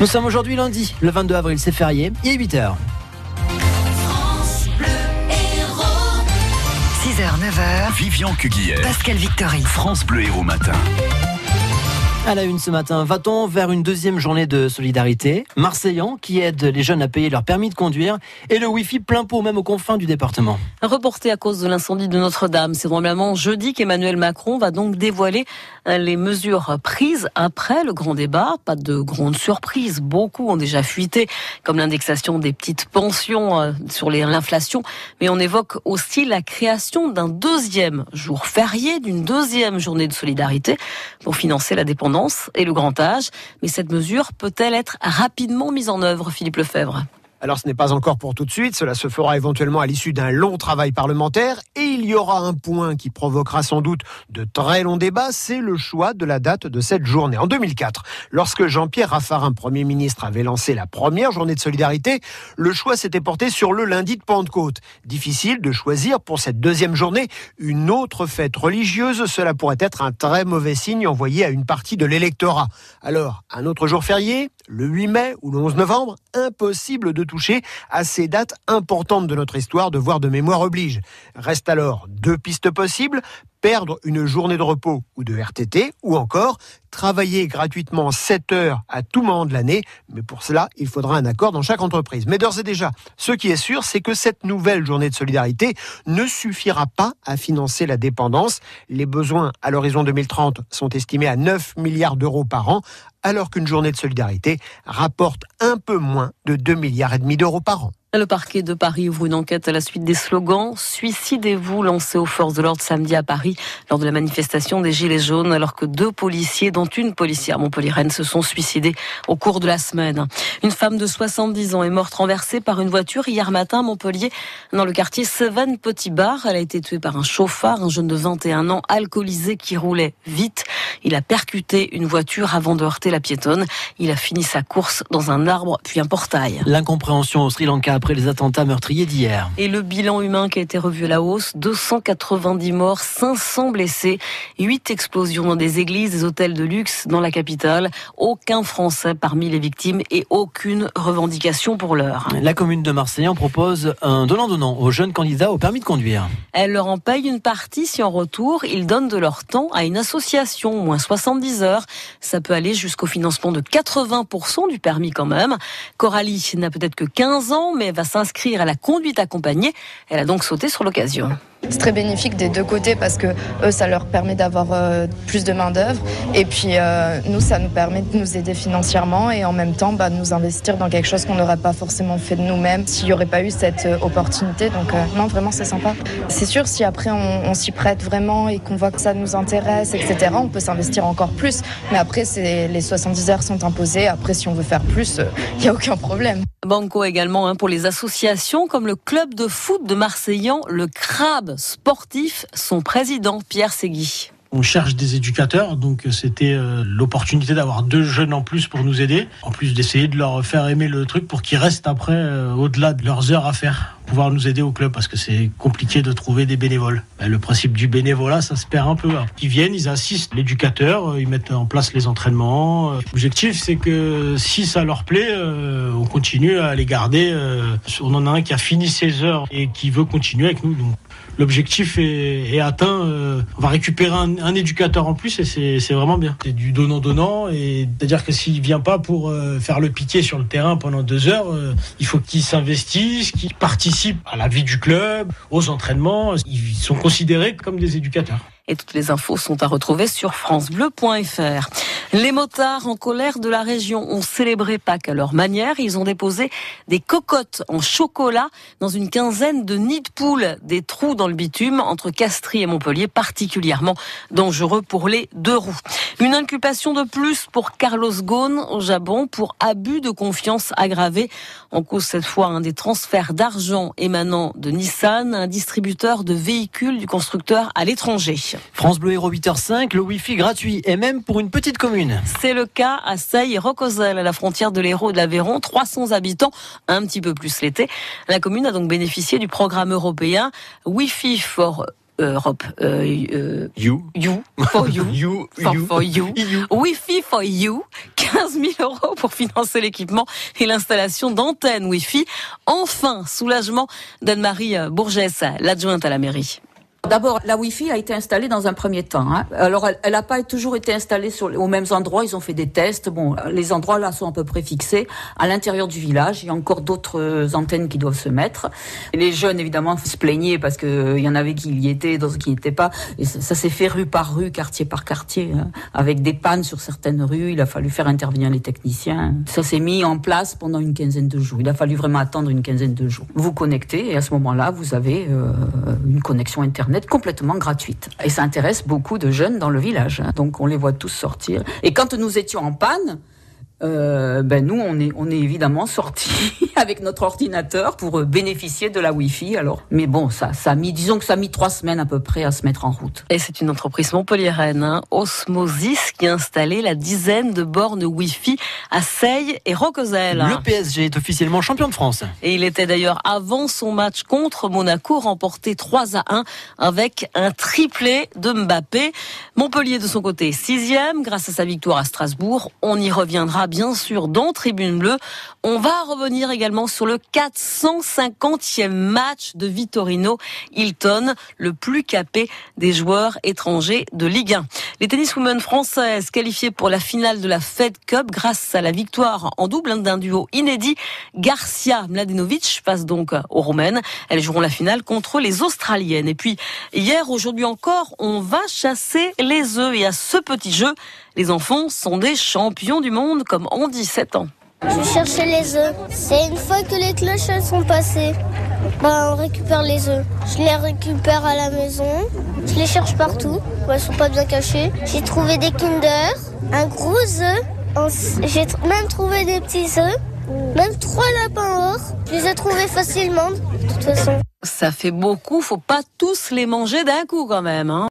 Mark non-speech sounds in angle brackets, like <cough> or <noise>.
Nous sommes aujourd'hui lundi, le 22 avril, c'est férié, il est 8h. 6h, 9h. Vivian Cuguière. Pascal Victory. France Bleu Héros Matin. À la une ce matin, va-t-on vers une deuxième journée de solidarité? Marseillan qui aide les jeunes à payer leur permis de conduire et le Wi-Fi plein pot même aux confins du département. Reporté à cause de l'incendie de Notre-Dame, c'est probablement jeudi qu'Emmanuel Macron va donc dévoiler les mesures prises après le grand débat. Pas de grande surprise, beaucoup ont déjà fuité, comme l'indexation des petites pensions euh, sur l'inflation, mais on évoque aussi la création d'un deuxième jour férié, d'une deuxième journée de solidarité pour financer la dépendance et le grand âge. Mais cette mesure peut-elle être rapidement mise en œuvre, Philippe Lefebvre? Alors ce n'est pas encore pour tout de suite, cela se fera éventuellement à l'issue d'un long travail parlementaire il y aura un point qui provoquera sans doute de très longs débats, c'est le choix de la date de cette journée. En 2004, lorsque Jean-Pierre Raffarin, Premier ministre, avait lancé la première journée de solidarité, le choix s'était porté sur le lundi de Pentecôte. Difficile de choisir pour cette deuxième journée une autre fête religieuse, cela pourrait être un très mauvais signe envoyé à une partie de l'électorat. Alors, un autre jour férié, le 8 mai ou le 11 novembre, impossible de toucher à ces dates importantes de notre histoire, devoir de mémoire oblige. Reste alors deux pistes possibles, perdre une journée de repos ou de RTT, ou encore travailler gratuitement 7 heures à tout moment de l'année, mais pour cela, il faudra un accord dans chaque entreprise. Mais d'ores et déjà, ce qui est sûr, c'est que cette nouvelle journée de solidarité ne suffira pas à financer la dépendance. Les besoins à l'horizon 2030 sont estimés à 9 milliards d'euros par an, alors qu'une journée de solidarité rapporte un peu moins de 2 milliards et demi d'euros par an. Le parquet de Paris ouvre une enquête à la suite des slogans Suicidez-vous lancés aux forces de l'ordre samedi à Paris lors de la manifestation des Gilets jaunes alors que deux policiers, dont une policière montpelliéraine, se sont suicidés au cours de la semaine. Une femme de 70 ans est morte renversée par une voiture hier matin à Montpellier dans le quartier Seven Petit Bar. Elle a été tuée par un chauffard, un jeune de 21 ans alcoolisé qui roulait vite. Il a percuté une voiture avant de heurter la piétonne. Il a fini sa course dans un arbre puis un portail. L'incompréhension au Sri Lanka après les attentats meurtriers d'hier. Et le bilan humain qui a été revu à la hausse, 290 morts, 500 blessés, 8 explosions dans des églises, des hôtels de luxe dans la capitale, aucun Français parmi les victimes et aucune revendication pour l'heure. La commune de Marseille en propose un donnant-donnant aux jeunes candidats au permis de conduire. Elle leur en paye une partie si en retour, ils donnent de leur temps à une association, moins 70 heures. Ça peut aller jusqu'au financement de 80% du permis quand même. Coralie n'a peut-être que 15 ans, mais va s'inscrire à la conduite accompagnée. Elle a donc sauté sur l'occasion. C'est très bénéfique des deux côtés parce que eux, ça leur permet d'avoir euh, plus de main d'œuvre et puis euh, nous, ça nous permet de nous aider financièrement et en même temps, bah, de nous investir dans quelque chose qu'on n'aurait pas forcément fait de nous-mêmes s'il n'y aurait pas eu cette euh, opportunité. Donc non, vraiment, c'est sympa. C'est sûr, si après on, on s'y prête vraiment et qu'on voit que ça nous intéresse, etc., on peut s'investir encore plus. Mais après, les 70 heures sont imposées. Après, si on veut faire plus, <laughs> il n'y a aucun problème. Banco également hein, pour les associations comme le club de foot de Marseillan, le Crabe sportif, son président Pierre Segui. On cherche des éducateurs, donc c'était euh, l'opportunité d'avoir deux jeunes en plus pour nous aider, en plus d'essayer de leur faire aimer le truc pour qu'ils restent après, euh, au-delà de leurs heures à faire, pouvoir nous aider au club parce que c'est compliqué de trouver des bénévoles. Ben, le principe du bénévolat, ça se perd un peu. Hein. Ils viennent, ils assistent l'éducateur, euh, ils mettent en place les entraînements. L'objectif, c'est que si ça leur plaît, on continue à les garder. On en a un qui a fini ses heures et qui veut continuer avec nous. Donc l'objectif est, atteint. Euh, on va récupérer un, éducateur en plus et c'est vraiment bien. C'est du donnant-donnant c'est-à-dire que s'il vient pas pour euh, faire le piqué sur le terrain pendant deux heures, euh, il faut qu'il s'investisse, qu'il participe à la vie du club, aux entraînements. Ils sont considérés comme des éducateurs. Et toutes les infos sont à retrouver sur francebleu.fr. Les motards en colère de la région ont célébré Pâques à leur manière. Ils ont déposé des cocottes en chocolat dans une quinzaine de nids de poules, des trous dans le bitume entre Castries et Montpellier, particulièrement dangereux pour les deux roues. Une inculpation de plus pour Carlos Ghosn au Japon pour abus de confiance aggravé. En cause cette fois un des transferts d'argent émanant de Nissan, un distributeur de véhicules du constructeur à l'étranger. France Bleu Héros 8h5, le Wi-Fi gratuit et même pour une petite commune. C'est le cas à Seille et Rocozel, à la frontière de l'Hérault et de l'Aveyron. 300 habitants, un petit peu plus l'été. La commune a donc bénéficié du programme européen Wi-Fi for Europe. Euh, euh, You. you, for you. <laughs> You. For, you. for you. <laughs> You. Wi-Fi for you. 15 000 euros pour financer l'équipement et l'installation d'antennes Wi-Fi. Enfin, soulagement d'Anne-Marie Bourgès, l'adjointe à la mairie. D'abord, la Wi-Fi a été installée dans un premier temps. hein. Alors, elle n'a pas toujours été installée sur, aux mêmes endroits. Ils ont fait des tests. Bon, les endroits là sont à peu près fixés. À l'intérieur du village, il y a encore d'autres euh, antennes qui doivent se mettre. Et les jeunes, évidemment, se plaignaient parce que euh, y en avait qui y étaient, d'autres qui n'y étaient pas. Ça, ça s'est fait rue par rue, quartier par quartier, hein, avec des pannes sur certaines rues. Il a fallu faire intervenir les techniciens. Ça s'est mis en place pendant une quinzaine de jours. Il a fallu vraiment attendre une quinzaine de jours. Vous connectez et à ce moment-là, vous avez euh, une connexion Internet complètement gratuite. Et ça intéresse beaucoup de jeunes dans le village. hein. Donc on les voit tous sortir. Et quand nous étions en panne, euh, ben nous, on est, on est évidemment sortis <laughs> avec notre ordinateur pour euh, bénéficier de la Wi-Fi. Alors, mais bon, ça, ça a mis, disons que ça a mis trois semaines à peu près à se mettre en route. Et c'est une entreprise montpelliéraine, hein, Osmosis, qui a installé la dizaine de bornes Wi-Fi à Seille et Roquezel. Le PSG est officiellement champion de France. Et il était d'ailleurs avant son match contre Monaco, remporté 3 à 1 avec un triplé de Mbappé. Montpellier de son côté, sixième, grâce à sa victoire à Strasbourg. On y reviendra bien sûr dans Tribune Bleue. On va revenir également sur le 450e match de Vittorino Hilton, le plus capé des joueurs étrangers de Ligue 1. Les tenniswomen françaises qualifiées pour la finale de la Fed Cup grâce à la victoire en double d'un duo inédit. Garcia Mladenovic passe donc aux Roumaines. Elles joueront la finale contre les Australiennes. Et puis hier, aujourd'hui encore, on va chasser les œufs. Et à ce petit jeu, les enfants sont des champions du monde comme on dit 7 ans. Je cherchais les œufs. C'est une fois que les cloches elles sont passées, ben on récupère les œufs. Je les récupère à la maison. Je les cherche partout. Ouais, elles sont pas bien cachées. J'ai trouvé des Kinder, un gros œuf. En- J'ai même trouvé des petits œufs. Même trois lapins or. Je les ai trouvés facilement, de toute façon. Ça fait beaucoup, faut pas tous les manger d'un coup quand même. Hein.